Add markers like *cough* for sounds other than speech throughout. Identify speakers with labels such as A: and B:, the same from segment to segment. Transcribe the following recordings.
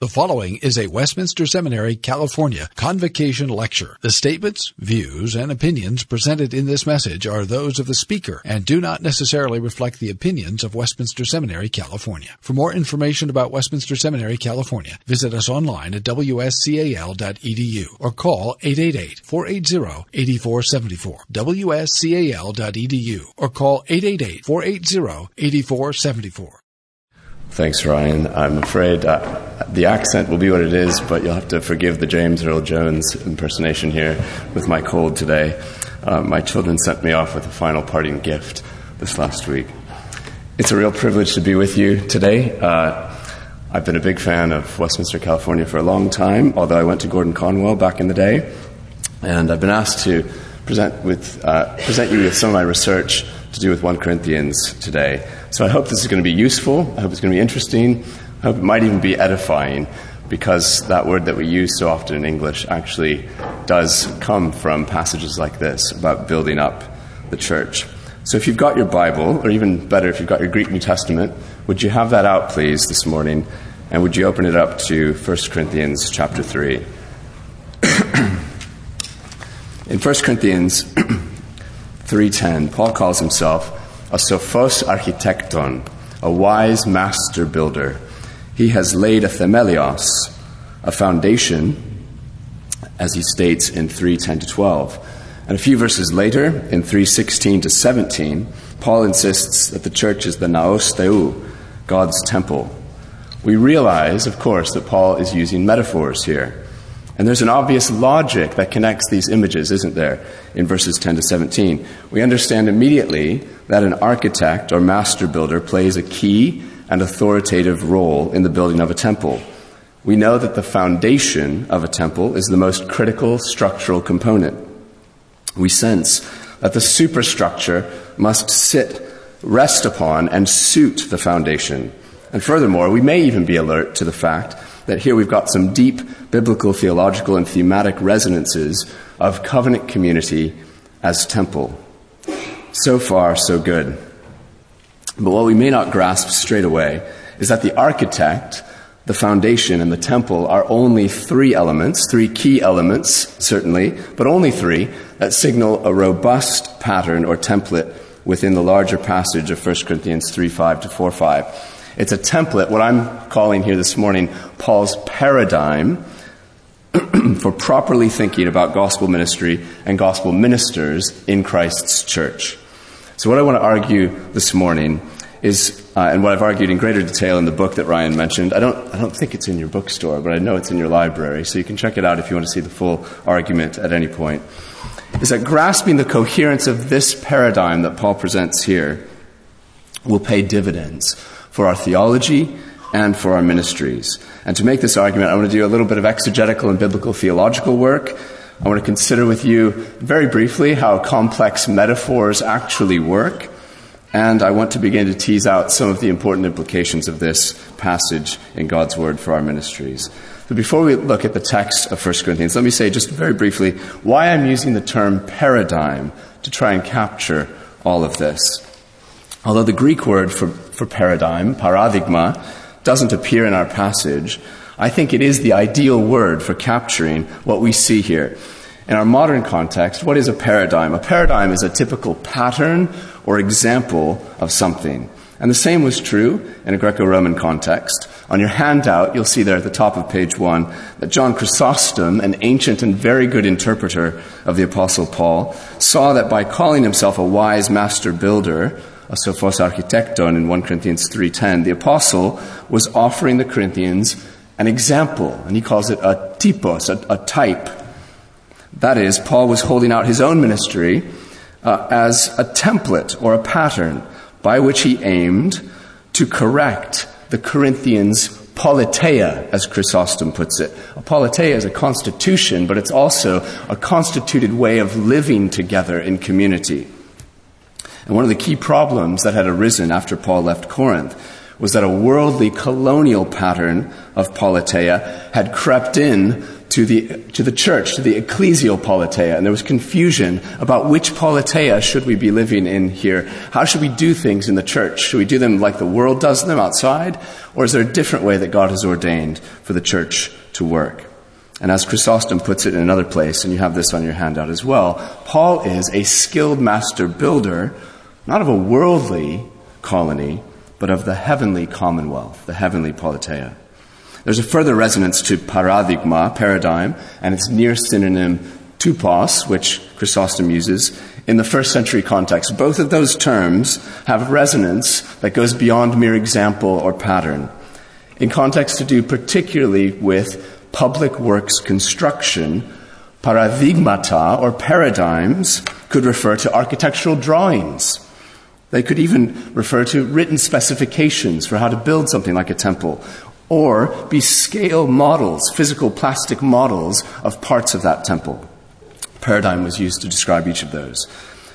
A: The following is a Westminster Seminary, California convocation lecture. The statements, views, and opinions presented in this message are those of the speaker and do not necessarily reflect the opinions of Westminster Seminary, California. For more information about Westminster Seminary, California, visit us online at wscal.edu or call 888-480-8474. wscal.edu or call 888-480-8474.
B: Thanks, Ryan. I'm afraid uh, the accent will be what it is, but you'll have to forgive the James Earl Jones impersonation here with my cold today. Uh, my children sent me off with a final parting gift this last week. It's a real privilege to be with you today. Uh, I've been a big fan of Westminster, California for a long time, although I went to Gordon Conwell back in the day. And I've been asked to present, with, uh, present you with some of my research to do with 1 Corinthians today. So I hope this is going to be useful. I hope it's going to be interesting. I hope it might even be edifying because that word that we use so often in English actually does come from passages like this about building up the church. So if you've got your Bible, or even better, if you've got your Greek New Testament, would you have that out, please, this morning? And would you open it up to 1 Corinthians chapter 3? *clears throat* in 1 Corinthians *clears throat* 3.10, Paul calls himself a sophos architecton, a wise master builder. He has laid a themelios, a foundation, as he states in 3:10 to 12. And a few verses later, in 3:16 to 17, Paul insists that the church is the naos theou, God's temple. We realize, of course, that Paul is using metaphors here. And there's an obvious logic that connects these images, isn't there, in verses 10 to 17. We understand immediately that an architect or master builder plays a key and authoritative role in the building of a temple. We know that the foundation of a temple is the most critical structural component. We sense that the superstructure must sit, rest upon, and suit the foundation. And furthermore, we may even be alert to the fact that here we've got some deep biblical, theological, and thematic resonances of covenant community as temple. So far, so good. But what we may not grasp straight away is that the architect, the foundation, and the temple are only three elements, three key elements, certainly, but only three, that signal a robust pattern or template within the larger passage of 1 Corinthians 3 5 to 4 5. It's a template, what I'm calling here this morning Paul's paradigm *clears throat* for properly thinking about gospel ministry and gospel ministers in Christ's church. So, what I want to argue this morning is, uh, and what I've argued in greater detail in the book that Ryan mentioned. I don't, I don't think it's in your bookstore, but I know it's in your library, so you can check it out if you want to see the full argument at any point. Is that grasping the coherence of this paradigm that Paul presents here will pay dividends for our theology and for our ministries. And to make this argument, I want to do a little bit of exegetical and biblical theological work. I want to consider with you very briefly how complex metaphors actually work. And I want to begin to tease out some of the important implications of this passage in God's Word for our ministries. But before we look at the text of 1 Corinthians, let me say just very briefly why I'm using the term paradigm to try and capture all of this. Although the Greek word for, for paradigm, paradigma, doesn't appear in our passage, I think it is the ideal word for capturing what we see here. In our modern context, what is a paradigm? A paradigm is a typical pattern or example of something. And the same was true in a Greco Roman context. On your handout, you'll see there at the top of page one that John Chrysostom, an ancient and very good interpreter of the Apostle Paul, saw that by calling himself a wise master builder, a sophos architecton in 1 Corinthians 3.10, the apostle was offering the Corinthians an example, and he calls it a typos, a, a type. That is, Paul was holding out his own ministry uh, as a template or a pattern by which he aimed to correct the Corinthians' politeia, as Chrysostom puts it. A politeia is a constitution, but it's also a constituted way of living together in community. And one of the key problems that had arisen after Paul left Corinth was that a worldly colonial pattern of politeia had crept in to the, to the church, to the ecclesial politeia, and there was confusion about which politeia should we be living in here. How should we do things in the church? Should we do them like the world does them outside? Or is there a different way that God has ordained for the church to work? And as Chrysostom puts it in another place, and you have this on your handout as well, Paul is a skilled master builder, not of a worldly colony, but of the heavenly commonwealth, the heavenly politeia. There's a further resonance to paradigma, paradigm, and its near synonym tupos, which Chrysostom uses, in the first century context. Both of those terms have a resonance that goes beyond mere example or pattern. In context to do particularly with public works construction, paradigmata or paradigms could refer to architectural drawings. They could even refer to written specifications for how to build something like a temple, or be scale models, physical plastic models of parts of that temple. Paradigm was used to describe each of those.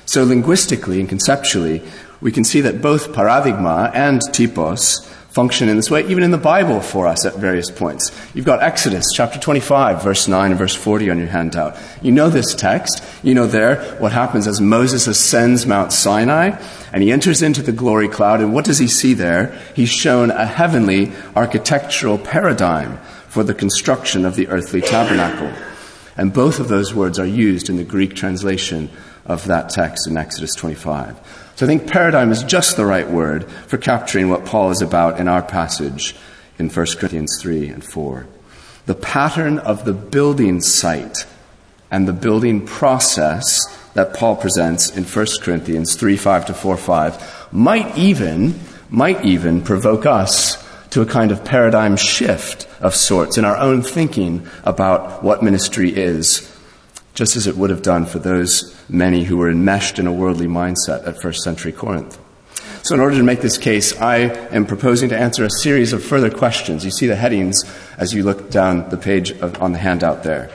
B: So, linguistically and conceptually, we can see that both paradigma and typos function in this way, even in the Bible for us at various points. You've got Exodus chapter 25, verse 9 and verse 40 on your handout. You know this text. You know there what happens as Moses ascends Mount Sinai and he enters into the glory cloud. And what does he see there? He's shown a heavenly architectural paradigm for the construction of the earthly tabernacle. And both of those words are used in the Greek translation of that text in Exodus 25. So I think paradigm is just the right word for capturing what Paul is about in our passage in 1 Corinthians 3 and 4. The pattern of the building site and the building process that Paul presents in 1 Corinthians 3 5 to 4 5 might even, might even provoke us to a kind of paradigm shift of sorts in our own thinking about what ministry is just as it would have done for those many who were enmeshed in a worldly mindset at first century Corinth. So, in order to make this case, I am proposing to answer a series of further questions. You see the headings as you look down the page of, on the handout there.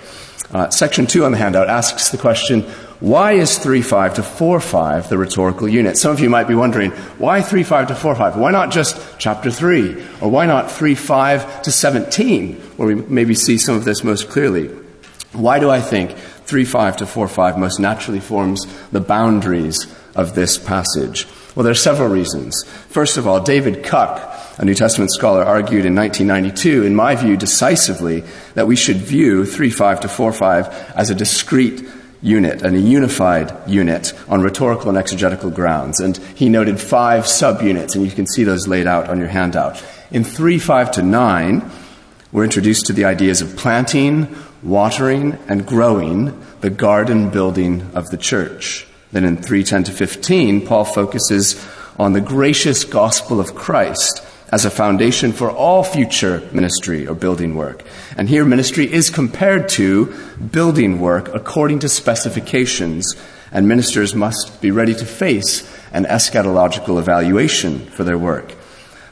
B: Uh, section 2 on the handout asks the question why is 3 5 to 4 5 the rhetorical unit? Some of you might be wondering, why 3 5 to 4 5? Why not just chapter 3? Or why not 3 5 to 17, where we maybe see some of this most clearly? Why do I think 3 5 to 4 5 most naturally forms the boundaries of this passage? Well, there are several reasons. First of all, David Kuck, a New Testament scholar, argued in 1992, in my view, decisively, that we should view 3 5 to 4 5 as a discrete unit and a unified unit on rhetorical and exegetical grounds. And he noted five subunits, and you can see those laid out on your handout. In 3 5 to 9, we're introduced to the ideas of planting, watering, and growing the garden building of the church. Then in 310 to 15, Paul focuses on the gracious gospel of Christ as a foundation for all future ministry or building work. And here, ministry is compared to building work according to specifications, and ministers must be ready to face an eschatological evaluation for their work.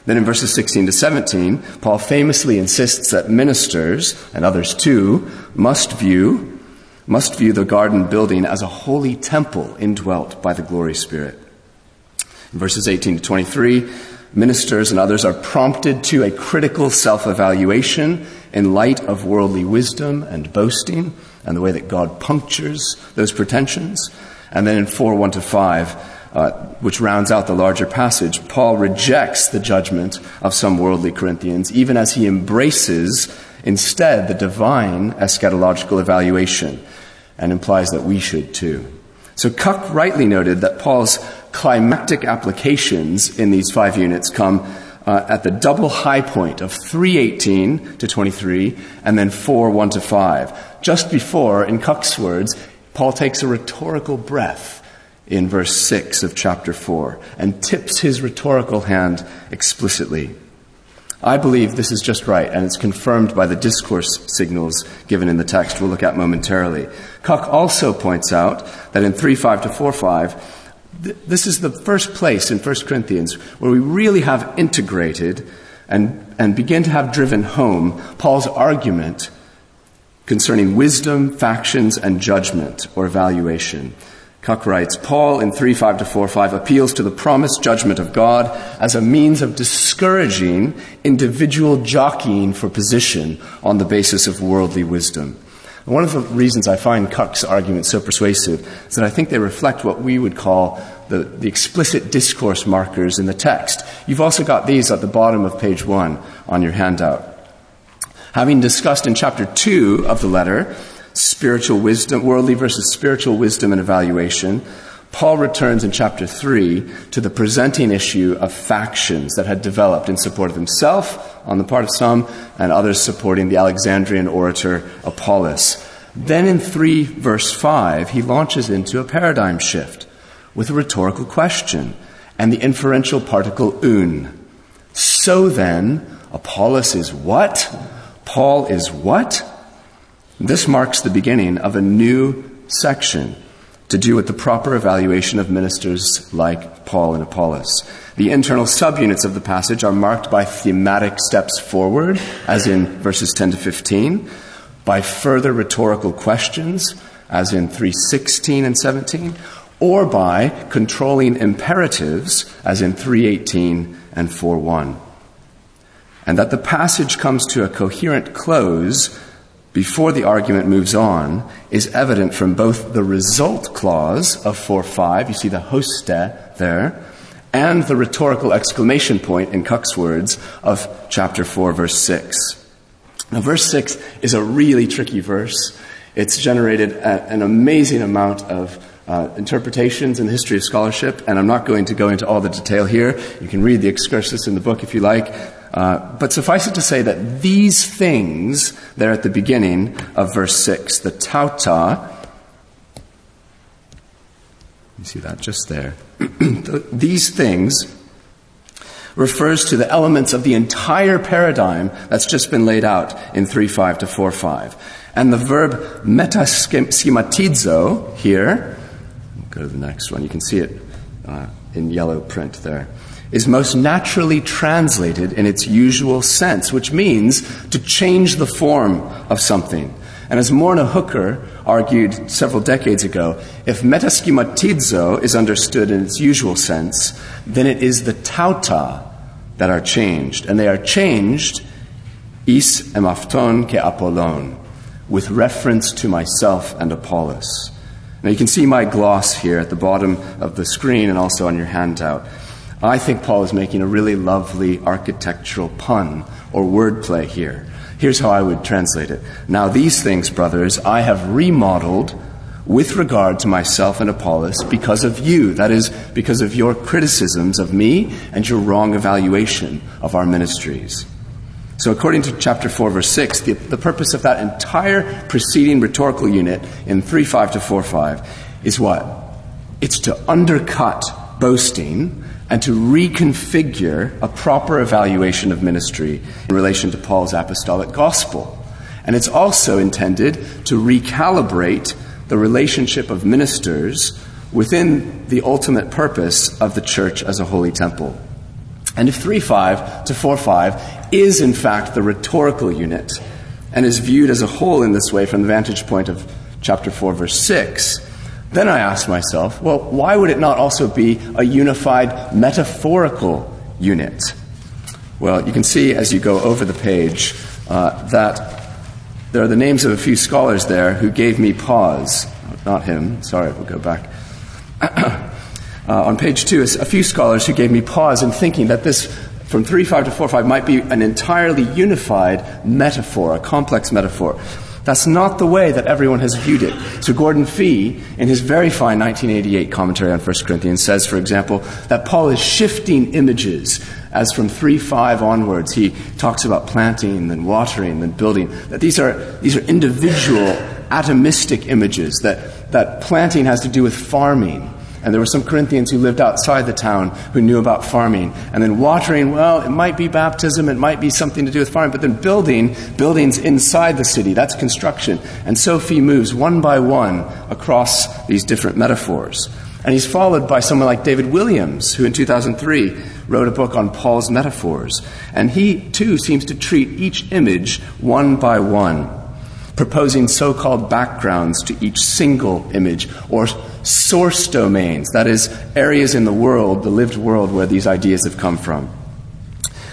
B: Then in verses 16 to 17, Paul famously insists that ministers, and others too, must view, must view the garden building as a holy temple indwelt by the glory spirit. In verses 18 to 23, ministers and others are prompted to a critical self evaluation in light of worldly wisdom and boasting and the way that God punctures those pretensions. And then in 4 1 to 5, uh, which rounds out the larger passage, Paul rejects the judgment of some worldly Corinthians, even as he embraces instead the divine eschatological evaluation and implies that we should too. So Kuck rightly noted that Paul's climactic applications in these five units come uh, at the double high point of 318 to 23 and then 4 1 to 5. Just before, in Kuck's words, Paul takes a rhetorical breath in verse 6 of chapter 4 and tips his rhetorical hand explicitly. I believe this is just right, and it's confirmed by the discourse signals given in the text we'll look at momentarily. Kuck also points out that in 3 5 to 4 5, th- this is the first place in 1 Corinthians where we really have integrated and, and begin to have driven home Paul's argument concerning wisdom, factions, and judgment or evaluation. Kuck writes Paul in 3 5 to 4 5 appeals to the promised judgment of God as a means of discouraging individual jockeying for position on the basis of worldly wisdom. And one of the reasons I find Kuck's arguments so persuasive is that I think they reflect what we would call the, the explicit discourse markers in the text. You've also got these at the bottom of page one on your handout. Having discussed in chapter 2 of the letter spiritual wisdom, worldly versus spiritual wisdom and evaluation, Paul returns in chapter 3 to the presenting issue of factions that had developed in support of himself on the part of some and others supporting the Alexandrian orator Apollos. Then in 3 verse 5, he launches into a paradigm shift with a rhetorical question and the inferential particle oun. So then, Apollos is what? Paul is what? This marks the beginning of a new section to do with the proper evaluation of ministers like Paul and Apollos. The internal subunits of the passage are marked by thematic steps forward, as in verses 10 to 15, by further rhetorical questions, as in 316 and 17, or by controlling imperatives, as in 318 and 41 and that the passage comes to a coherent close before the argument moves on is evident from both the result clause of 4 5, you see the hoste there, and the rhetorical exclamation point in Kuck's words of chapter 4, verse 6. Now, verse 6 is a really tricky verse. It's generated a, an amazing amount of uh, interpretations in the history of scholarship, and I'm not going to go into all the detail here. You can read the excursus in the book if you like. Uh, but suffice it to say that these things, there at the beginning of verse 6, the tauta, you see that just there, *clears throat* these things refers to the elements of the entire paradigm that's just been laid out in 3.5 to 4.5. And the verb metaschematizo here, go to the next one, you can see it uh, in yellow print there is most naturally translated in its usual sense, which means to change the form of something. And as Morna Hooker argued several decades ago, if metaschematizo is understood in its usual sense, then it is the tauta that are changed. And they are changed is emafton ke apollon, with reference to myself and Apollos. Now you can see my gloss here at the bottom of the screen and also on your handout. I think Paul is making a really lovely architectural pun or wordplay here. Here's how I would translate it. Now, these things, brothers, I have remodeled with regard to myself and Apollos because of you. That is, because of your criticisms of me and your wrong evaluation of our ministries. So, according to chapter 4, verse 6, the, the purpose of that entire preceding rhetorical unit in 3 5 to 4 5 is what? It's to undercut boasting and to reconfigure a proper evaluation of ministry in relation to Paul's apostolic gospel. And it's also intended to recalibrate the relationship of ministers within the ultimate purpose of the church as a holy temple. And if 3.5 to 4.5 is in fact the rhetorical unit and is viewed as a whole in this way from the vantage point of chapter 4, verse 6, then I asked myself, well, why would it not also be a unified metaphorical unit? Well, you can see as you go over the page uh, that there are the names of a few scholars there who gave me pause. Not him, sorry, we'll go back. *clears throat* uh, on page two, a few scholars who gave me pause in thinking that this from 3 5 to 4 5 might be an entirely unified metaphor, a complex metaphor. That's not the way that everyone has viewed it. So Gordon Fee, in his very fine 1988 commentary on 1 Corinthians, says, for example, that Paul is shifting images as from 3.5 onwards. He talks about planting, then watering, then building. That these are, these are individual, atomistic images, that, that planting has to do with farming and there were some Corinthians who lived outside the town who knew about farming. And then watering, well, it might be baptism, it might be something to do with farming, but then building, buildings inside the city, that's construction. And so Fee moves one by one across these different metaphors. And he's followed by someone like David Williams, who in 2003 wrote a book on Paul's metaphors. And he, too, seems to treat each image one by one, proposing so called backgrounds to each single image, or source domains, that is, areas in the world, the lived world, where these ideas have come from.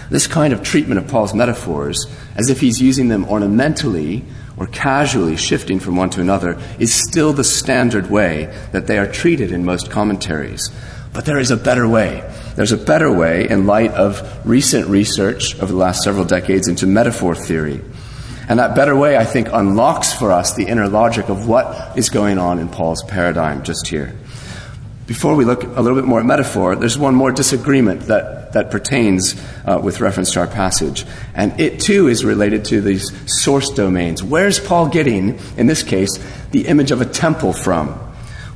B: This kind of treatment of Paul's metaphors, as if he's using them ornamentally or casually shifting from one to another, is still the standard way that they are treated in most commentaries. But there is a better way. There's a better way in light of recent research over the last several decades into metaphor theory. And that better way, I think, unlocks for us the inner logic of what is going on in Paul's paradigm just here. Before we look a little bit more at metaphor, there's one more disagreement that, that pertains uh, with reference to our passage. And it too is related to these source domains. Where's Paul getting, in this case, the image of a temple from?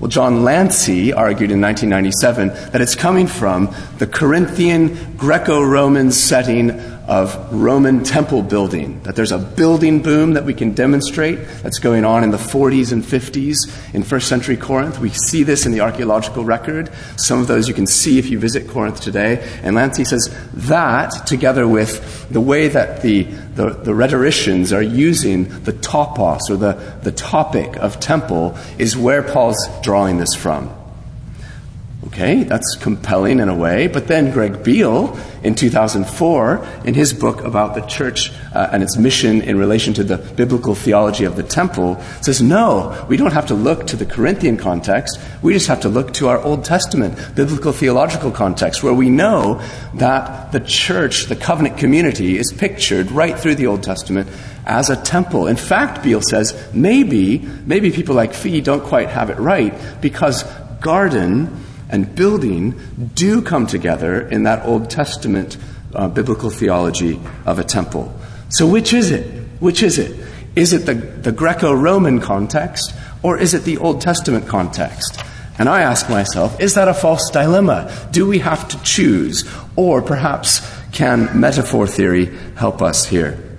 B: Well, John Lanci argued in 1997 that it's coming from the Corinthian Greco Roman setting of Roman temple building, that there's a building boom that we can demonstrate that's going on in the 40s and 50s in first century Corinth. We see this in the archaeological record. Some of those you can see if you visit Corinth today. And Lanci says that, together with the way that the, the, the rhetoricians are using the topos or the, the topic of temple, is where Paul's drawing this from. Okay, that's compelling in a way. But then Greg Beale, in 2004, in his book about the church uh, and its mission in relation to the biblical theology of the temple, says, no, we don't have to look to the Corinthian context. We just have to look to our Old Testament biblical theological context, where we know that the church, the covenant community, is pictured right through the Old Testament as a temple. In fact, Beale says, maybe, maybe people like Fee don't quite have it right because garden and building do come together in that Old Testament uh, biblical theology of a temple. So, which is it? Which is it? Is it the, the Greco Roman context or is it the Old Testament context? And I ask myself, is that a false dilemma? Do we have to choose? Or perhaps can metaphor theory help us here?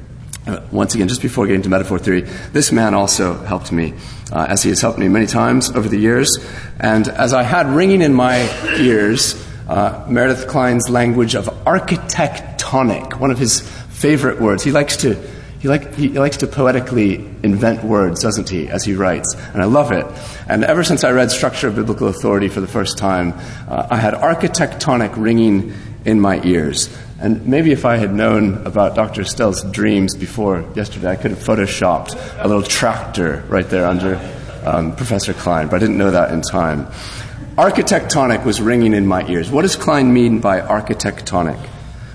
B: Uh, once again, just before getting to metaphor theory, this man also helped me, uh, as he has helped me many times over the years. And as I had ringing in my ears uh, Meredith Kline's language of architectonic, one of his favorite words. He likes to he, like, he likes to poetically invent words, doesn't he, as he writes? And I love it. And ever since I read Structure of Biblical Authority for the first time, uh, I had architectonic ringing in my ears. And maybe if I had known about Dr. Stell's dreams before yesterday, I could have photoshopped a little tractor right there under um, Professor Kline, but I didn't know that in time. Architectonic was ringing in my ears. What does Kline mean by architectonic?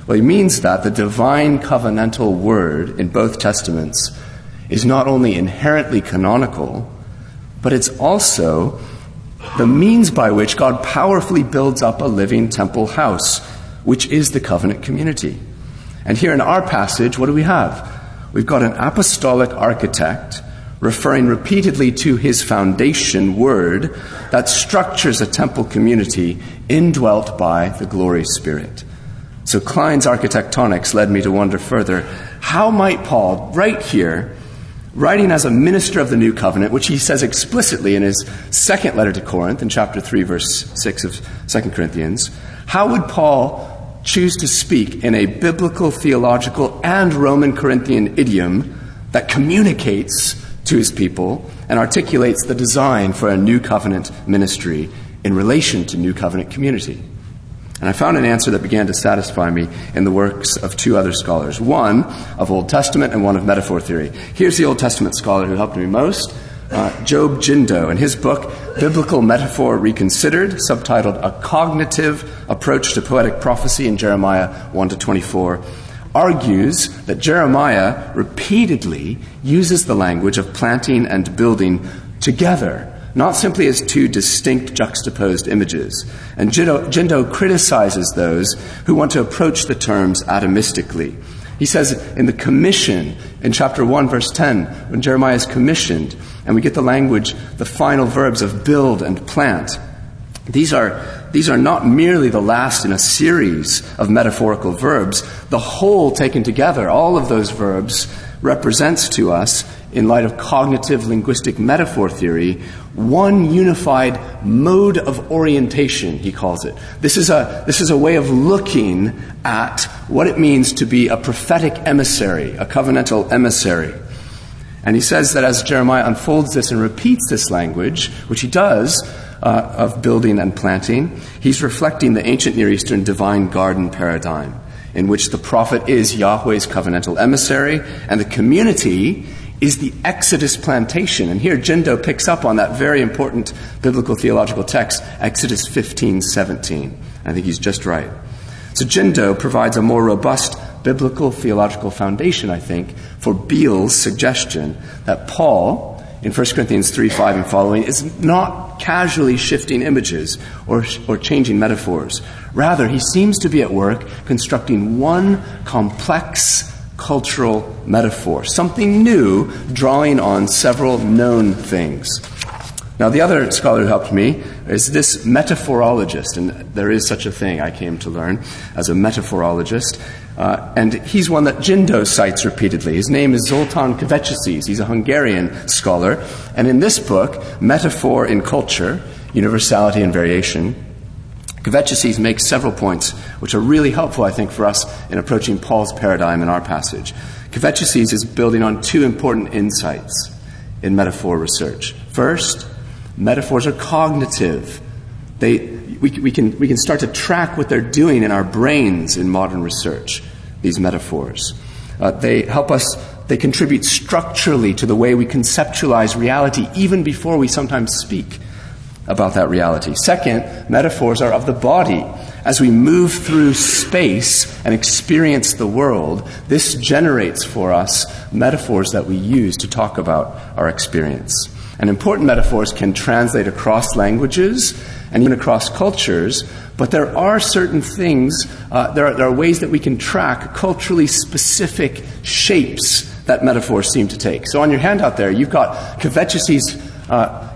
B: Well, he means that the divine covenantal word in both testaments is not only inherently canonical, but it's also the means by which God powerfully builds up a living temple house which is the covenant community. And here in our passage, what do we have? We've got an apostolic architect referring repeatedly to his foundation word that structures a temple community indwelt by the glory spirit. So Kline's architectonics led me to wonder further how might Paul, right here, writing as a minister of the new covenant, which he says explicitly in his second letter to Corinth in chapter 3, verse 6 of 2 Corinthians, how would Paul choose to speak in a biblical, theological, and Roman Corinthian idiom that communicates to his people and articulates the design for a new covenant ministry in relation to new covenant community. And I found an answer that began to satisfy me in the works of two other scholars one of Old Testament and one of metaphor theory. Here's the Old Testament scholar who helped me most uh, Job Jindo, in his book, Biblical Metaphor Reconsidered, subtitled A Cognitive Approach to Poetic Prophecy in Jeremiah 1 to 24, argues that Jeremiah repeatedly uses the language of planting and building together, not simply as two distinct juxtaposed images. And Jindo, Jindo criticizes those who want to approach the terms atomistically. He says in the commission, in chapter 1, verse 10, when Jeremiah is commissioned, and we get the language, the final verbs of build and plant. These are, these are not merely the last in a series of metaphorical verbs. The whole taken together, all of those verbs, represents to us, in light of cognitive linguistic metaphor theory, one unified mode of orientation, he calls it. This is a, this is a way of looking at what it means to be a prophetic emissary, a covenantal emissary. And he says that as Jeremiah unfolds this and repeats this language, which he does, uh, of building and planting, he's reflecting the ancient Near Eastern divine garden paradigm, in which the prophet is Yahweh's covenantal emissary, and the community is the Exodus plantation. And here Jindo picks up on that very important biblical theological text, Exodus 15 17. I think he's just right. So Jindo provides a more robust biblical theological foundation, I think, for Beale's suggestion that Paul, in 1 Corinthians 3 5 and following, is not casually shifting images or, or changing metaphors. Rather, he seems to be at work constructing one complex cultural metaphor, something new drawing on several known things. Now, the other scholar who helped me is this metaphorologist, and there is such a thing I came to learn as a metaphorologist. Uh, and he's one that Jindo cites repeatedly. His name is Zoltan Kövecses. He's a Hungarian scholar. And in this book, Metaphor in Culture, Universality and Variation, Kövecses makes several points which are really helpful, I think, for us in approaching Paul's paradigm in our passage. Kövecses is building on two important insights in metaphor research. First, metaphors are cognitive. They we, we, can, we can start to track what they're doing in our brains in modern research, these metaphors. Uh, they help us, they contribute structurally to the way we conceptualize reality, even before we sometimes speak about that reality. Second, metaphors are of the body. As we move through space and experience the world, this generates for us metaphors that we use to talk about our experience. And important metaphors can translate across languages and even across cultures, but there are certain things, uh, there, are, there, are, ways that we can track culturally specific shapes that metaphors seem to take. So on your handout there, you've got Kövecses' uh,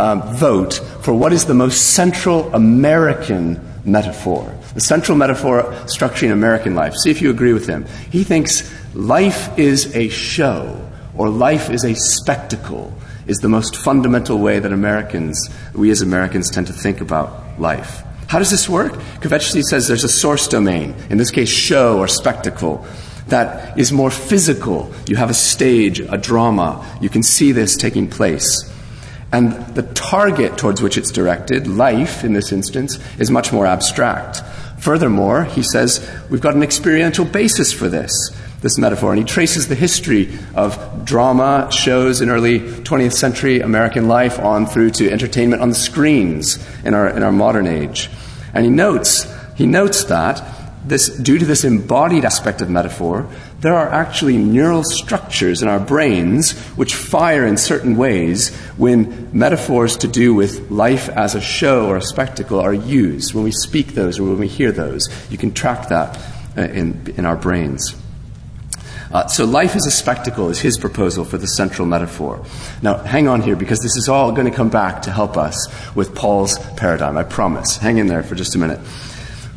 B: um, vote for what is the most central American metaphor, the central metaphor structuring American life. See if you agree with him. He thinks life is a show or life is a spectacle is the most fundamental way that Americans, we as Americans, tend to think about life. How does this work? Kövecses says there's a source domain, in this case, show or spectacle, that is more physical. You have a stage, a drama. You can see this taking place. And the target towards which it's directed, life in this instance, is much more abstract. Furthermore, he says we've got an experiential basis for this this metaphor. And he traces the history of drama shows in early 20th century American life on through to entertainment on the screens in our, in our modern age. And he notes, he notes that this, due to this embodied aspect of metaphor, there are actually neural structures in our brains which fire in certain ways when metaphors to do with life as a show or a spectacle are used. When we speak those or when we hear those, you can track that uh, in, in our brains. Uh, so, life is a spectacle is his proposal for the central metaphor. Now, hang on here because this is all going to come back to help us with Paul's paradigm. I promise. Hang in there for just a minute.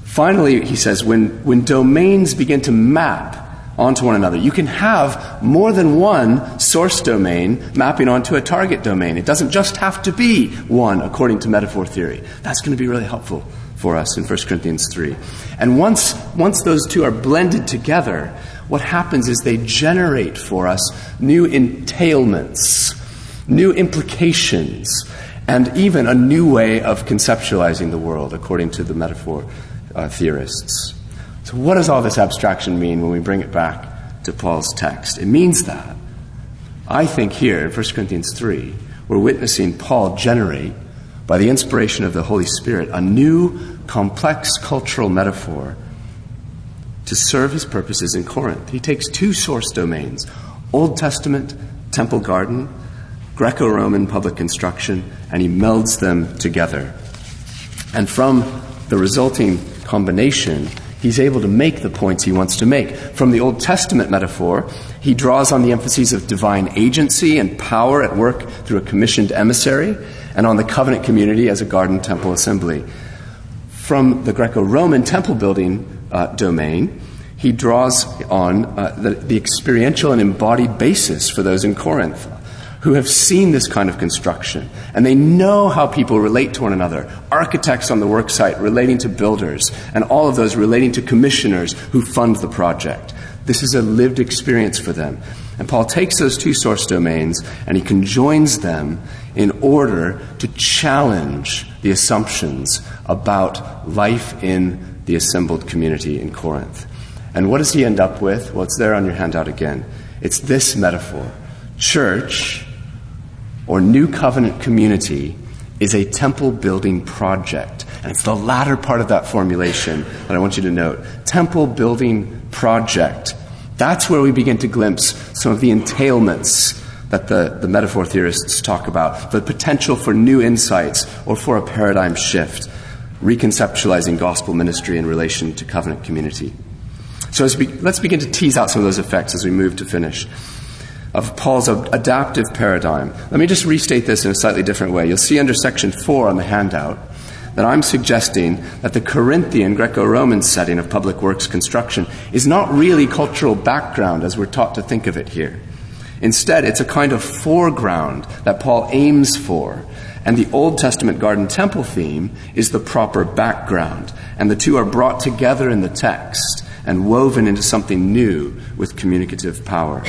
B: Finally, he says, when, when domains begin to map onto one another, you can have more than one source domain mapping onto a target domain. It doesn't just have to be one according to metaphor theory. That's going to be really helpful for us in 1 Corinthians 3. And once, once those two are blended together, what happens is they generate for us new entailments, new implications, and even a new way of conceptualizing the world, according to the metaphor uh, theorists. So, what does all this abstraction mean when we bring it back to Paul's text? It means that, I think, here in 1 Corinthians 3, we're witnessing Paul generate, by the inspiration of the Holy Spirit, a new, complex cultural metaphor to serve his purposes in Corinth. He takes two source domains Old Testament temple garden, Greco Roman public construction, and he melds them together. And from the resulting combination, he's able to make the points he wants to make. From the Old Testament metaphor, he draws on the emphases of divine agency and power at work through a commissioned emissary, and on the covenant community as a garden temple assembly. From the Greco Roman temple building uh, domain, he draws on uh, the, the experiential and embodied basis for those in Corinth who have seen this kind of construction and they know how people relate to one another. Architects on the worksite relating to builders, and all of those relating to commissioners who fund the project. This is a lived experience for them. And Paul takes those two source domains and he conjoins them in order to challenge the assumptions about life in the assembled community in Corinth. And what does he end up with? Well, it's there on your handout again. It's this metaphor church or new covenant community is a temple building project. And it's the latter part of that formulation that I want you to note. Temple building project. That's where we begin to glimpse some of the entailments that the, the metaphor theorists talk about, the potential for new insights or for a paradigm shift, reconceptualizing gospel ministry in relation to covenant community. So be, let's begin to tease out some of those effects as we move to finish of Paul's adaptive paradigm. Let me just restate this in a slightly different way. You'll see under section 4 on the handout that I'm suggesting that the Corinthian Greco Roman setting of public works construction is not really cultural background as we're taught to think of it here. Instead, it's a kind of foreground that Paul aims for. And the Old Testament garden temple theme is the proper background. And the two are brought together in the text and woven into something new with communicative power.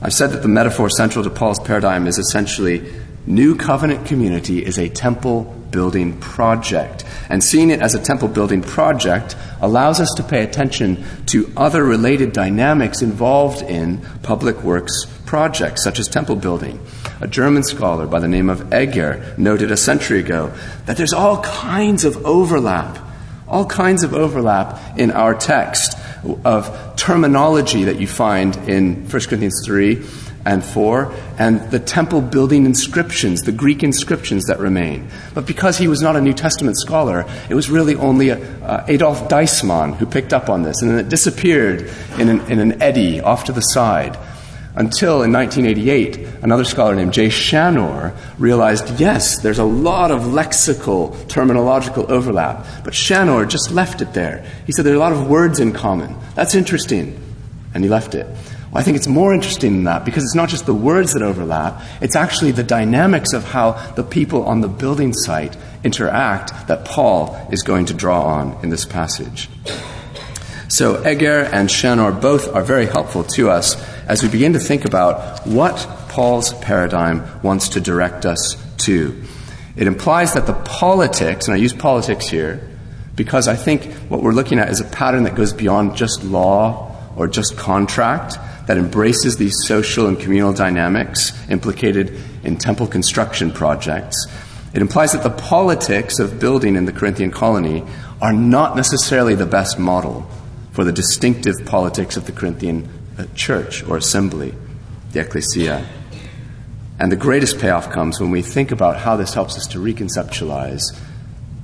B: I've said that the metaphor central to Paul's paradigm is essentially new covenant community is a temple building project. And seeing it as a temple building project allows us to pay attention to other related dynamics involved in public works projects, such as temple building. A German scholar by the name of Egger noted a century ago that there's all kinds of overlap, all kinds of overlap in our text of terminology that you find in 1 Corinthians 3 and 4, and the temple building inscriptions, the Greek inscriptions that remain. But because he was not a New Testament scholar, it was really only uh, Adolf Deissmann who picked up on this, and then it disappeared in an, in an eddy off to the side. Until in 1988, another scholar named Jay Shanor realized yes, there's a lot of lexical, terminological overlap. But Shanor just left it there. He said there are a lot of words in common. That's interesting. And he left it. Well, I think it's more interesting than that because it's not just the words that overlap, it's actually the dynamics of how the people on the building site interact that Paul is going to draw on in this passage. So Egger and Shanor both are very helpful to us as we begin to think about what Paul's paradigm wants to direct us to. It implies that the politics, and I use politics here because I think what we're looking at is a pattern that goes beyond just law or just contract, that embraces these social and communal dynamics implicated in temple construction projects. It implies that the politics of building in the Corinthian colony are not necessarily the best model for the distinctive politics of the Corinthian church or assembly, the ecclesia. And the greatest payoff comes when we think about how this helps us to reconceptualize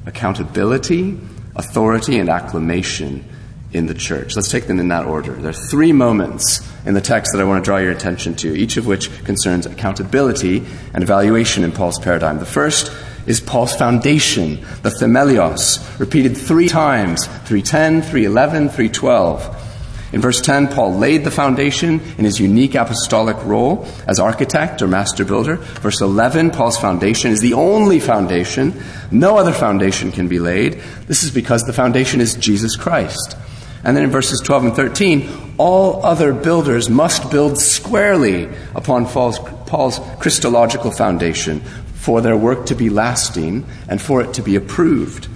B: accountability, authority, and acclamation in the church. Let's take them in that order. There are three moments in the text that I want to draw your attention to, each of which concerns accountability and evaluation in Paul's paradigm. The first is Paul's foundation, the themelios, repeated three times 310, 311, 312. In verse 10, Paul laid the foundation in his unique apostolic role as architect or master builder. Verse 11, Paul's foundation is the only foundation. No other foundation can be laid. This is because the foundation is Jesus Christ. And then in verses 12 and 13, all other builders must build squarely upon Paul's, Christological foundation for their work to be lasting and for it to be approved.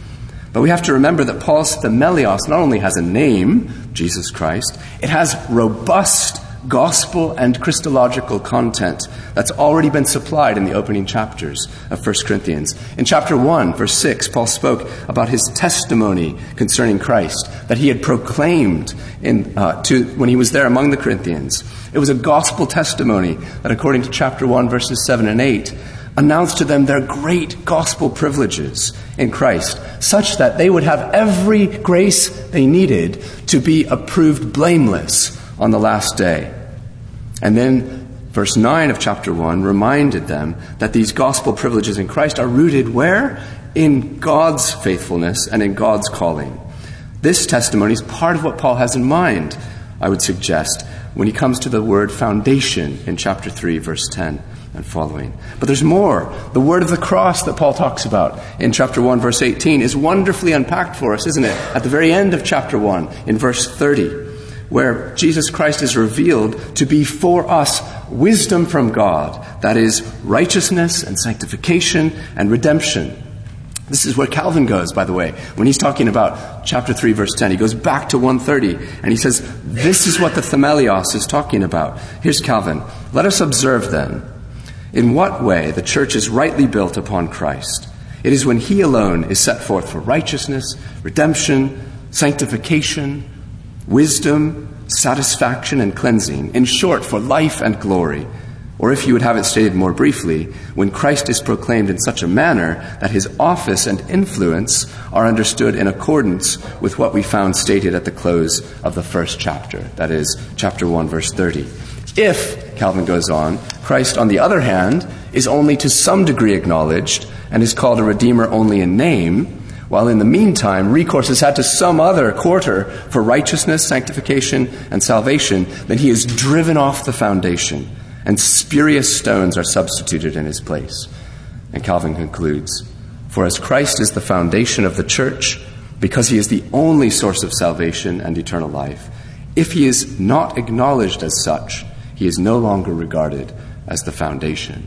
B: But we have to remember that Paul's themelios not only has a name, Jesus Christ, it has robust gospel and Christological content that's already been supplied in the opening chapters of 1 Corinthians. In chapter 1, verse 6, Paul spoke about his testimony concerning Christ that he had proclaimed in, uh, to, when he was there among the Corinthians. It was a gospel testimony that, according to chapter 1, verses 7 and 8, announced to them their great gospel privileges in Christ, such that they would have every grace they needed to be approved blameless on the last day. And then verse 9 of chapter 1 reminded them that these gospel privileges in Christ are rooted where? In God's faithfulness and in God's calling. This testimony is part of what Paul has in mind, I would suggest, when he comes to the word foundation in chapter 3, verse 10 and following. But there's more. The word of the cross that Paul talks about in chapter 1, verse 18 is wonderfully unpacked for us, isn't it? At the very end of chapter 1, in verse 30 where Jesus Christ is revealed to be for us wisdom from God, that is, righteousness and sanctification and redemption. This is where Calvin goes, by the way, when he's talking about chapter 3, verse 10. He goes back to 130 and he says, This is what the Themelios is talking about. Here's Calvin. Let us observe then in what way the church is rightly built upon Christ. It is when he alone is set forth for righteousness, redemption, sanctification, wisdom, satisfaction, and cleansing. In short, for life and glory. Or if you would have it stated more briefly, when Christ is proclaimed in such a manner that his office and influence are understood in accordance with what we found stated at the close of the first chapter, that is, chapter 1, verse 30. If, Calvin goes on, Christ, on the other hand, is only to some degree acknowledged and is called a Redeemer only in name, while in the meantime recourse is had to some other quarter for righteousness, sanctification, and salvation, then he is driven off the foundation, and spurious stones are substituted in his place. And Calvin concludes For as Christ is the foundation of the church, because he is the only source of salvation and eternal life, if he is not acknowledged as such, he is no longer regarded as the foundation.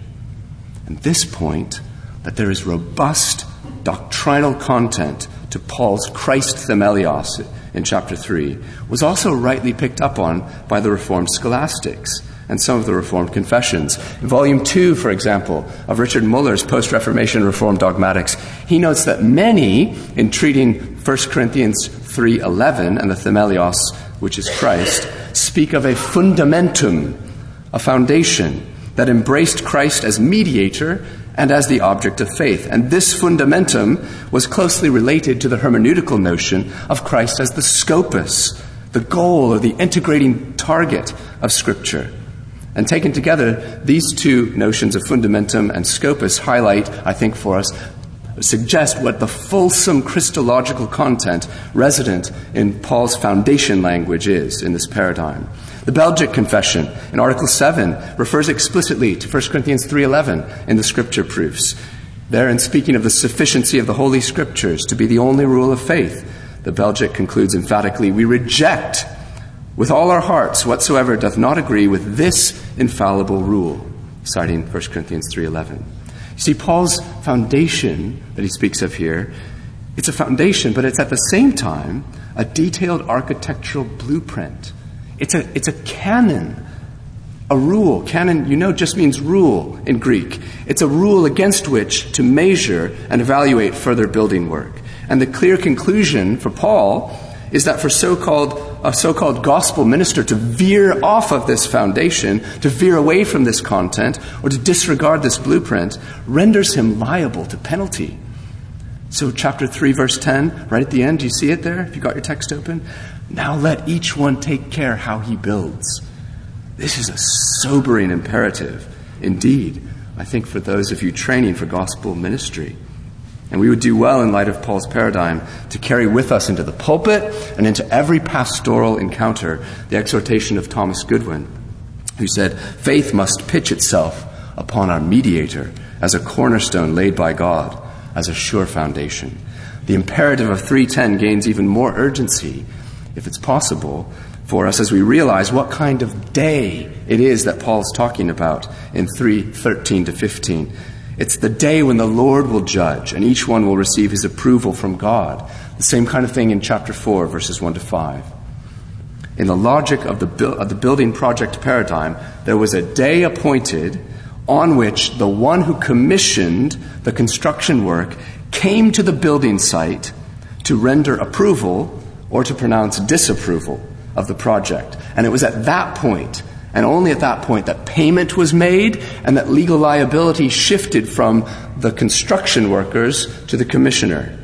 B: And this point, that there is robust doctrinal content to Paul's Christ themelios in chapter 3 was also rightly picked up on by the Reformed scholastics and some of the Reformed confessions. In volume 2, for example, of Richard Muller's post Reformation Reformed dogmatics, he notes that many, in treating 1 Corinthians 3.11 and the themelios, which is Christ, speak of a fundamentum, a foundation that embraced Christ as mediator and as the object of faith. And this fundamentum was closely related to the hermeneutical notion of Christ as the scopus, the goal or the integrating target of Scripture. And taken together, these two notions of fundamentum and scopus highlight, I think, for us, suggest what the fulsome Christological content resident in Paul's foundation language is in this paradigm. The Belgic Confession in Article 7 refers explicitly to 1 Corinthians 3:11 in the scripture proofs. There in speaking of the sufficiency of the holy scriptures to be the only rule of faith, the Belgic concludes emphatically, we reject with all our hearts whatsoever doth not agree with this infallible rule, citing 1 Corinthians 3:11. You see Paul's foundation that he speaks of here, it's a foundation, but it's at the same time a detailed architectural blueprint it's a, it's a canon, a rule. Canon, you know, just means rule in Greek. It's a rule against which to measure and evaluate further building work. And the clear conclusion for Paul is that for so-called a so-called gospel minister to veer off of this foundation, to veer away from this content, or to disregard this blueprint, renders him liable to penalty. So, chapter 3, verse 10, right at the end, do you see it there? If you got your text open? Now let each one take care how he builds. This is a sobering imperative indeed, I think, for those of you training for gospel ministry. And we would do well, in light of Paul's paradigm, to carry with us into the pulpit and into every pastoral encounter the exhortation of Thomas Goodwin, who said, Faith must pitch itself upon our mediator as a cornerstone laid by God, as a sure foundation. The imperative of 310 gains even more urgency if it's possible, for us as we realize what kind of day it is that Paul's talking about in 3:13 to 15. It's the day when the Lord will judge and each one will receive his approval from God. The same kind of thing in chapter 4 verses 1 to 5. In the logic of the, of the building project paradigm, there was a day appointed on which the one who commissioned the construction work came to the building site to render approval or to pronounce disapproval of the project. And it was at that point, and only at that point, that payment was made and that legal liability shifted from the construction workers to the commissioner.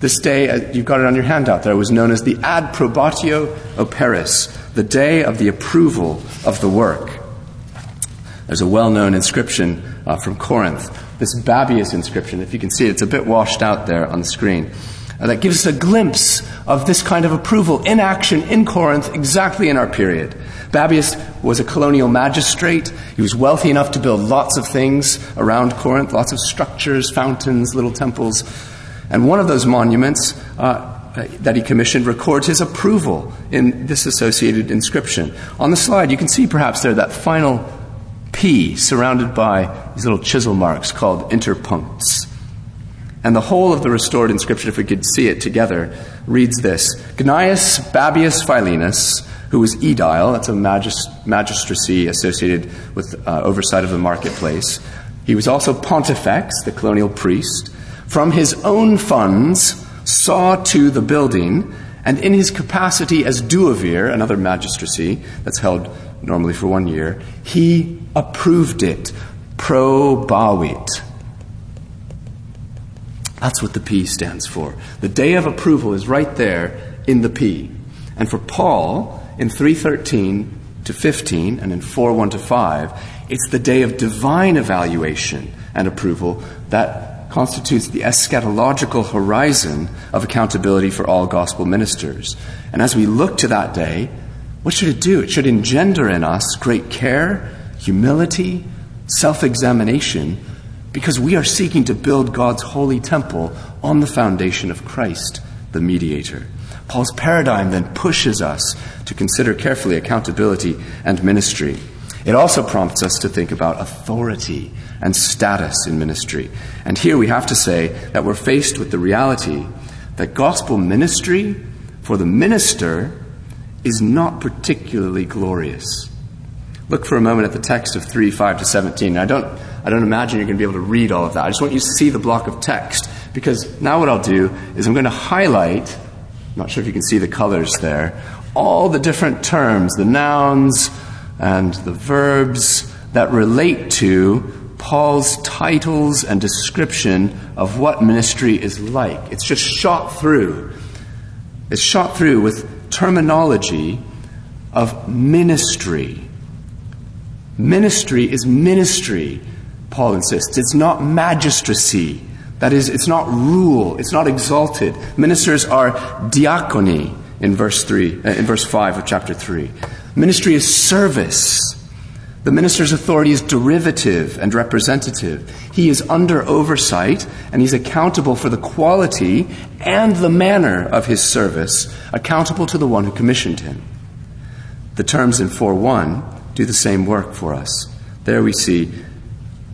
B: This day, uh, you've got it on your handout there, was known as the ad probatio operis, the day of the approval of the work. There's a well known inscription uh, from Corinth, this Babbius inscription. If you can see it, it's a bit washed out there on the screen. That gives us a glimpse of this kind of approval in action in Corinth, exactly in our period. Babbius was a colonial magistrate. He was wealthy enough to build lots of things around Corinth, lots of structures, fountains, little temples. And one of those monuments uh, that he commissioned records his approval in this associated inscription. On the slide, you can see perhaps there that final P surrounded by these little chisel marks called interpuncts. And the whole of the restored inscription, if we could see it together, reads this Gnaeus Babbius Philinus, who was aedile, that's a magist- magistracy associated with uh, oversight of the marketplace. He was also pontifex, the colonial priest. From his own funds, saw to the building, and in his capacity as duovir, another magistracy that's held normally for one year, he approved it, pro probavit. That's what the P stands for. The day of approval is right there in the P. And for Paul, in 313 to 15 and in 4 1 to 5, it's the day of divine evaluation and approval that constitutes the eschatological horizon of accountability for all gospel ministers. And as we look to that day, what should it do? It should engender in us great care, humility, self examination, because we are seeking to build God's holy temple on the foundation of Christ, the mediator. Paul's paradigm then pushes us to consider carefully accountability and ministry. It also prompts us to think about authority and status in ministry. And here we have to say that we're faced with the reality that gospel ministry for the minister is not particularly glorious. Look for a moment at the text of 3 5 to 17. I don't, I don't imagine you're going to be able to read all of that. I just want you to see the block of text because now what I'll do is I'm going to highlight, I'm not sure if you can see the colors there, all the different terms, the nouns and the verbs that relate to Paul's titles and description of what ministry is like. It's just shot through. It's shot through with terminology of ministry. Ministry is ministry, Paul insists. It's not magistracy. That is, it's not rule. It's not exalted. Ministers are diakoni in verse 3, uh, in verse 5 of chapter 3. Ministry is service. The minister's authority is derivative and representative. He is under oversight and he's accountable for the quality and the manner of his service, accountable to the one who commissioned him. The terms in 4.1 do the same work for us. There we see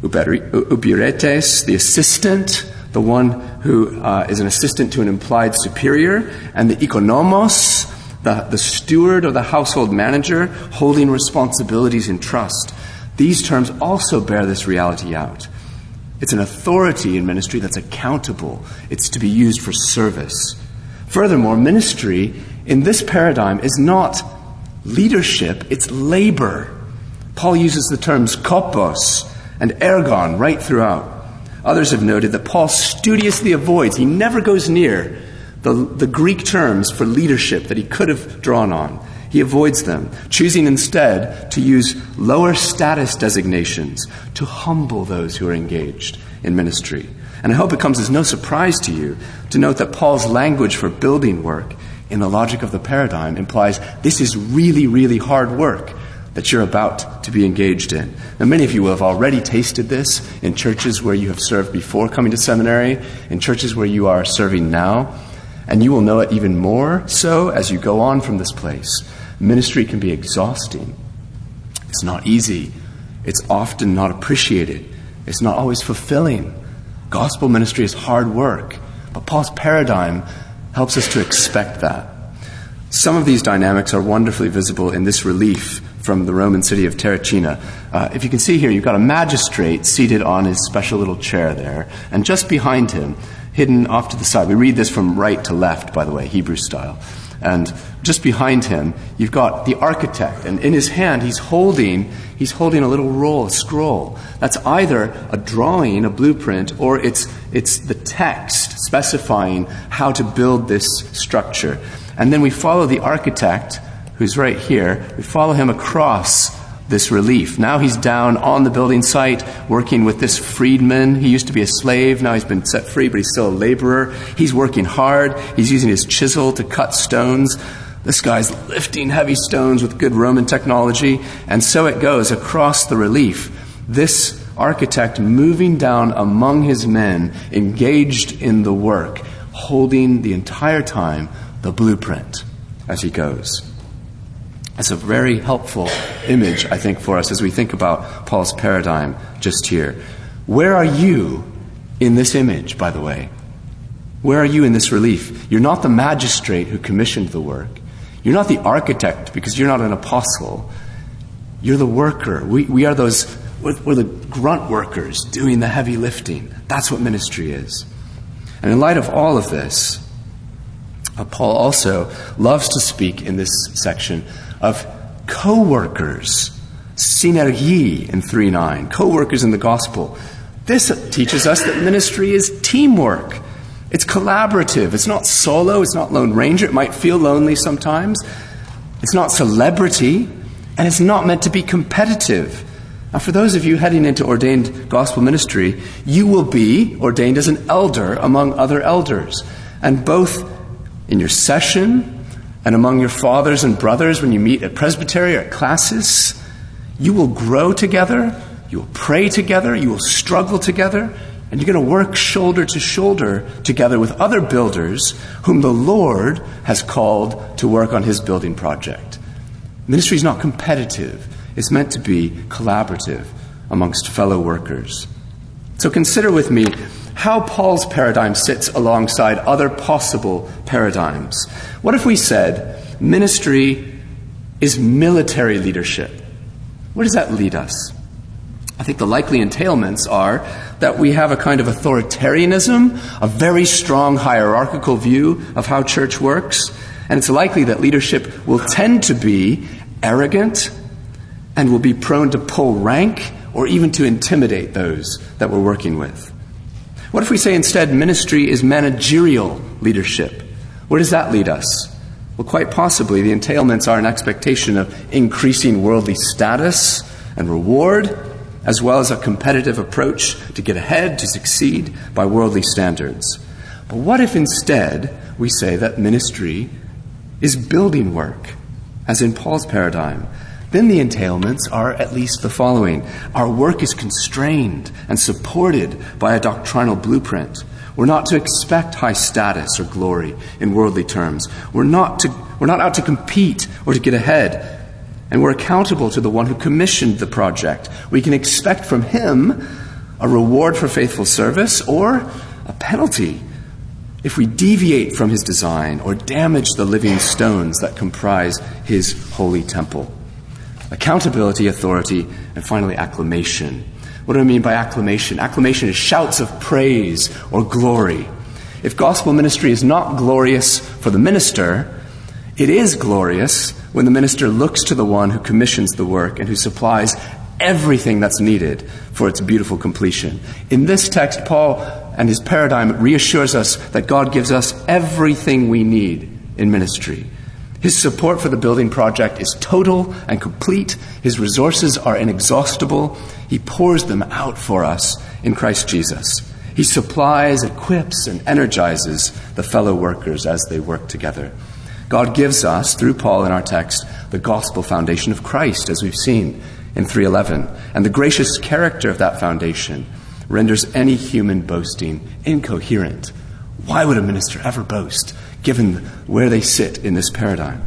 B: ubiretes, the assistant, the one who uh, is an assistant to an implied superior, and the economos, the, the steward or the household manager holding responsibilities in trust. These terms also bear this reality out. It's an authority in ministry that's accountable, it's to be used for service. Furthermore, ministry in this paradigm is not leadership, it's labor. Paul uses the terms kopos and ergon right throughout. Others have noted that Paul studiously avoids, he never goes near the, the Greek terms for leadership that he could have drawn on. He avoids them, choosing instead to use lower status designations to humble those who are engaged in ministry. And I hope it comes as no surprise to you to note that Paul's language for building work in the logic of the paradigm implies this is really, really hard work that you're about to be engaged in. Now, many of you have already tasted this in churches where you have served before coming to seminary, in churches where you are serving now and you will know it even more so as you go on from this place. Ministry can be exhausting. It's not easy. It's often not appreciated. It's not always fulfilling. Gospel ministry is hard work. But Paul's paradigm helps us to expect that. Some of these dynamics are wonderfully visible in this relief from the Roman city of Terracina. Uh, if you can see here, you've got a magistrate seated on his special little chair there, and just behind him, hidden off to the side. We read this from right to left, by the way, Hebrew style. And just behind him, you've got the architect, and in his hand, he's holding, he's holding a little roll, a scroll. That's either a drawing, a blueprint, or it's, it's the text specifying how to build this structure. And then we follow the architect, who's right here, we follow him across this relief. Now he's down on the building site working with this freedman. He used to be a slave. Now he's been set free, but he's still a laborer. He's working hard. He's using his chisel to cut stones. This guy's lifting heavy stones with good Roman technology. And so it goes across the relief. This architect moving down among his men, engaged in the work, holding the entire time the blueprint as he goes. It's a very helpful image, I think, for us as we think about Paul's paradigm just here. Where are you in this image, by the way? Where are you in this relief? You're not the magistrate who commissioned the work. You're not the architect because you're not an apostle. You're the worker. We, we are those, we're, we're the grunt workers doing the heavy lifting. That's what ministry is. And in light of all of this, uh, Paul also loves to speak in this section of co workers, synergoi in 3 9, co workers in the gospel. This teaches us that ministry is teamwork. It's collaborative. It's not solo. It's not Lone Ranger. It might feel lonely sometimes. It's not celebrity. And it's not meant to be competitive. Now, for those of you heading into ordained gospel ministry, you will be ordained as an elder among other elders. And both in your session and among your fathers and brothers when you meet at presbytery or at classis, you will grow together, you will pray together, you will struggle together, and you're going to work shoulder to shoulder together with other builders whom the Lord has called to work on his building project. Ministry is not competitive, it's meant to be collaborative amongst fellow workers. So consider with me how Paul's paradigm sits alongside other possible paradigms. What if we said ministry is military leadership? Where does that lead us? I think the likely entailments are that we have a kind of authoritarianism, a very strong hierarchical view of how church works, and it's likely that leadership will tend to be arrogant and will be prone to pull rank or even to intimidate those that we're working with. What if we say instead ministry is managerial leadership? Where does that lead us? Well, quite possibly the entailments are an expectation of increasing worldly status and reward, as well as a competitive approach to get ahead, to succeed by worldly standards. But what if instead we say that ministry is building work? as in Paul's paradigm, then the entailments are at least the following Our work is constrained and supported by a doctrinal blueprint. We're not to expect high status or glory in worldly terms. We're not, to, we're not out to compete or to get ahead. And we're accountable to the one who commissioned the project. We can expect from him a reward for faithful service or a penalty if we deviate from his design or damage the living stones that comprise his holy temple. Accountability, authority, and finally acclamation. What do I mean by acclamation? Acclamation is shouts of praise or glory. If gospel ministry is not glorious for the minister, it is glorious when the minister looks to the one who commissions the work and who supplies everything that's needed for its beautiful completion. In this text, Paul and his paradigm reassures us that God gives us everything we need in ministry. His support for the building project is total and complete. His resources are inexhaustible. He pours them out for us in Christ Jesus. He supplies, equips, and energizes the fellow workers as they work together. God gives us, through Paul in our text, the gospel foundation of Christ, as we've seen in 311. And the gracious character of that foundation renders any human boasting incoherent. Why would a minister ever boast, given where they sit in this paradigm?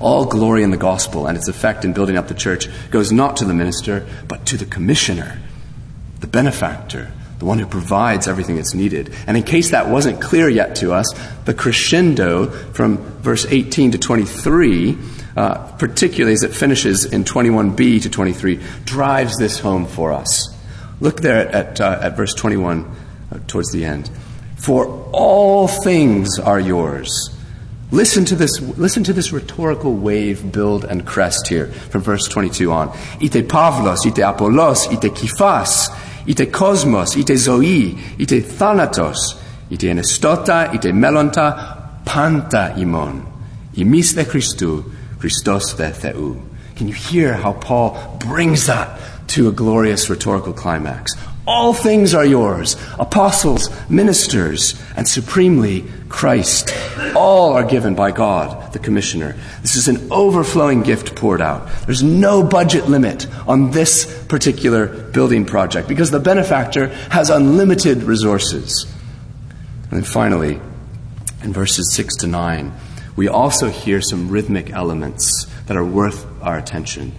B: All glory in the gospel and its effect in building up the church goes not to the minister, but to the commissioner, the benefactor, the one who provides everything that's needed. And in case that wasn't clear yet to us, the crescendo from verse 18 to 23 uh, particularly as it finishes in 21b to 23, drives this home for us. Look there at, at, uh, at verse 21 uh, towards the end. For all things are yours. Listen to this, listen to this rhetorical wave, build, and crest here from verse 22 on. Ite Pavlos, ite Apollos, ite Kifas, ite Cosmos, ite Zoe, ite Thanatos, ite Anastota, ite Melonta, Panta imon. Imis de Christou, Christos Theou. Can you hear how Paul brings that to a glorious rhetorical climax? All things are yours apostles, ministers, and supremely Christ. All are given by God, the commissioner. This is an overflowing gift poured out. There's no budget limit on this particular building project because the benefactor has unlimited resources. And then finally, in verses 6 to 9, we also hear some rhythmic elements that are worth our attention.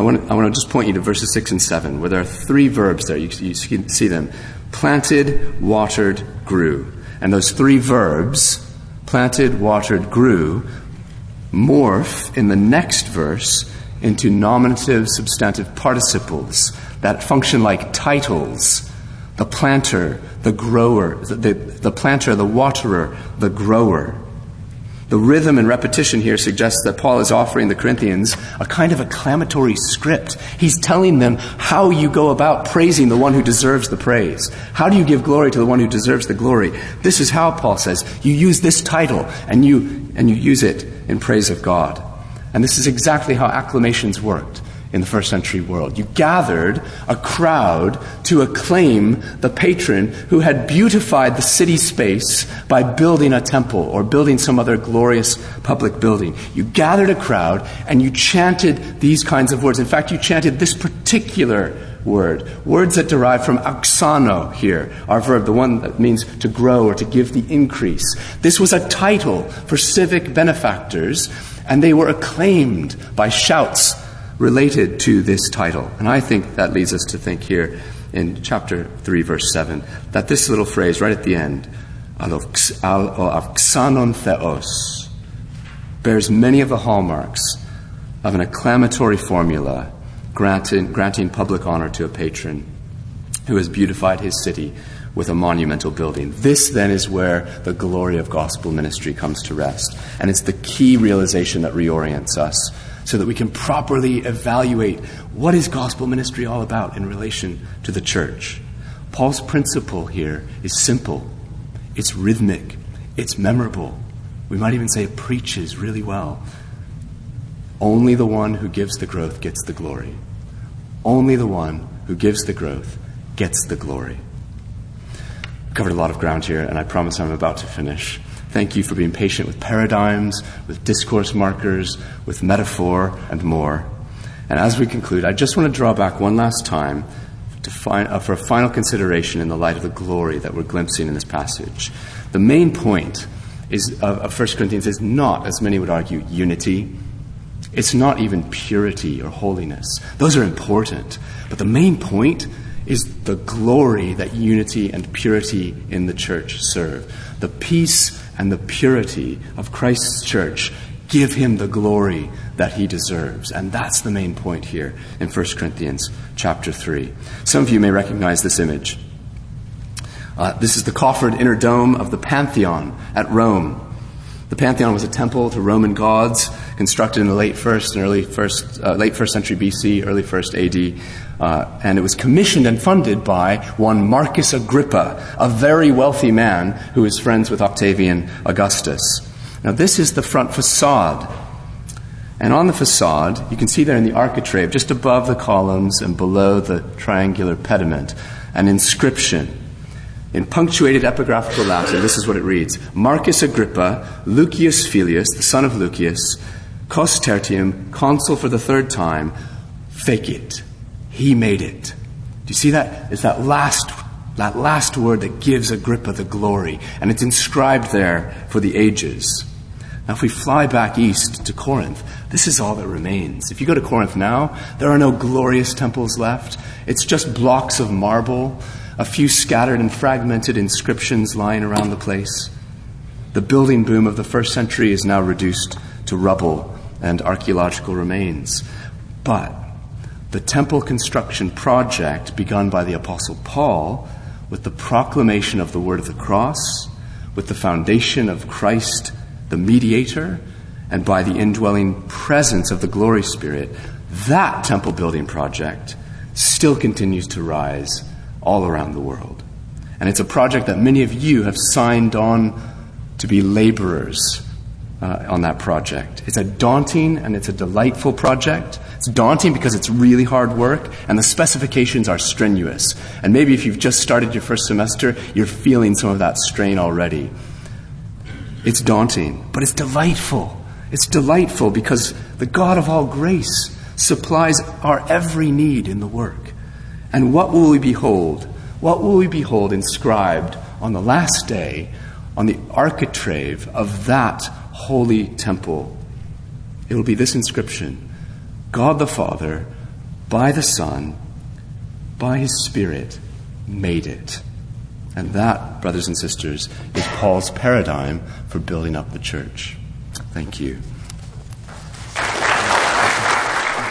B: I want, to, I want to just point you to verses 6 and 7, where there are three verbs there. You, you see them planted, watered, grew. And those three verbs, planted, watered, grew, morph in the next verse into nominative substantive participles that function like titles the planter, the grower, the, the planter, the waterer, the grower. The rhythm and repetition here suggests that Paul is offering the Corinthians a kind of acclamatory script. He's telling them how you go about praising the one who deserves the praise. How do you give glory to the one who deserves the glory? This is how Paul says, you use this title and you and you use it in praise of God. And this is exactly how acclamations worked in the first century world. You gathered a crowd to acclaim the patron who had beautified the city space by building a temple or building some other glorious public building. You gathered a crowd and you chanted these kinds of words. In fact, you chanted this particular word. Words that derive from auxano here, our verb, the one that means to grow or to give the increase. This was a title for civic benefactors, and they were acclaimed by shouts related to this title. And I think that leads us to think here in chapter 3, verse 7, that this little phrase right at the end, avxanon theos, bears many of the hallmarks of an acclamatory formula granting, granting public honor to a patron who has beautified his city with a monumental building. This then is where the glory of gospel ministry comes to rest. And it's the key realization that reorients us so that we can properly evaluate what is gospel ministry all about in relation to the church. Paul's principle here is simple. It's rhythmic. It's memorable. We might even say it preaches really well. Only the one who gives the growth gets the glory. Only the one who gives the growth gets the glory. I've covered a lot of ground here, and I promise I'm about to finish. Thank you for being patient with paradigms, with discourse markers, with metaphor, and more. And as we conclude, I just want to draw back one last time find, uh, for a final consideration in the light of the glory that we're glimpsing in this passage. The main point is, of, of 1 Corinthians is not, as many would argue, unity. It's not even purity or holiness. Those are important. But the main point is the glory that unity and purity in the church serve. The peace and the purity of Christ's church give him the glory that he deserves. And that's the main point here in 1 Corinthians chapter 3. Some of you may recognize this image. Uh, this is the coffered inner dome of the Pantheon at Rome. The Pantheon was a temple to Roman gods constructed in the late first and early first, uh, late first century BC, early first AD. Uh, and it was commissioned and funded by one Marcus Agrippa, a very wealthy man who was friends with Octavian Augustus. Now, this is the front facade. And on the facade, you can see there in the architrave, just above the columns and below the triangular pediment, an inscription. In punctuated epigraphical Latin, this is what it reads Marcus Agrippa, Lucius Filius, the son of Lucius, Cos tertium, consul for the third time, fecit. He made it. Do you see that? It's that last, that last word that gives Agrippa the glory. And it's inscribed there for the ages. Now, if we fly back east to Corinth, this is all that remains. If you go to Corinth now, there are no glorious temples left. It's just blocks of marble, a few scattered and fragmented inscriptions lying around the place. The building boom of the first century is now reduced to rubble and archaeological remains. But the temple construction project begun by the Apostle Paul with the proclamation of the word of the cross, with the foundation of Christ, the mediator, and by the indwelling presence of the glory spirit, that temple building project still continues to rise all around the world. And it's a project that many of you have signed on to be laborers uh, on that project. It's a daunting and it's a delightful project. It's daunting because it's really hard work and the specifications are strenuous. And maybe if you've just started your first semester, you're feeling some of that strain already. It's daunting, but it's delightful. It's delightful because the God of all grace supplies our every need in the work. And what will we behold? What will we behold inscribed on the last day, on the architrave of that holy temple, it will be this inscription God the Father, by the Son, by His Spirit, made it. And that, brothers and sisters, is Paul's paradigm for building up the church. Thank you.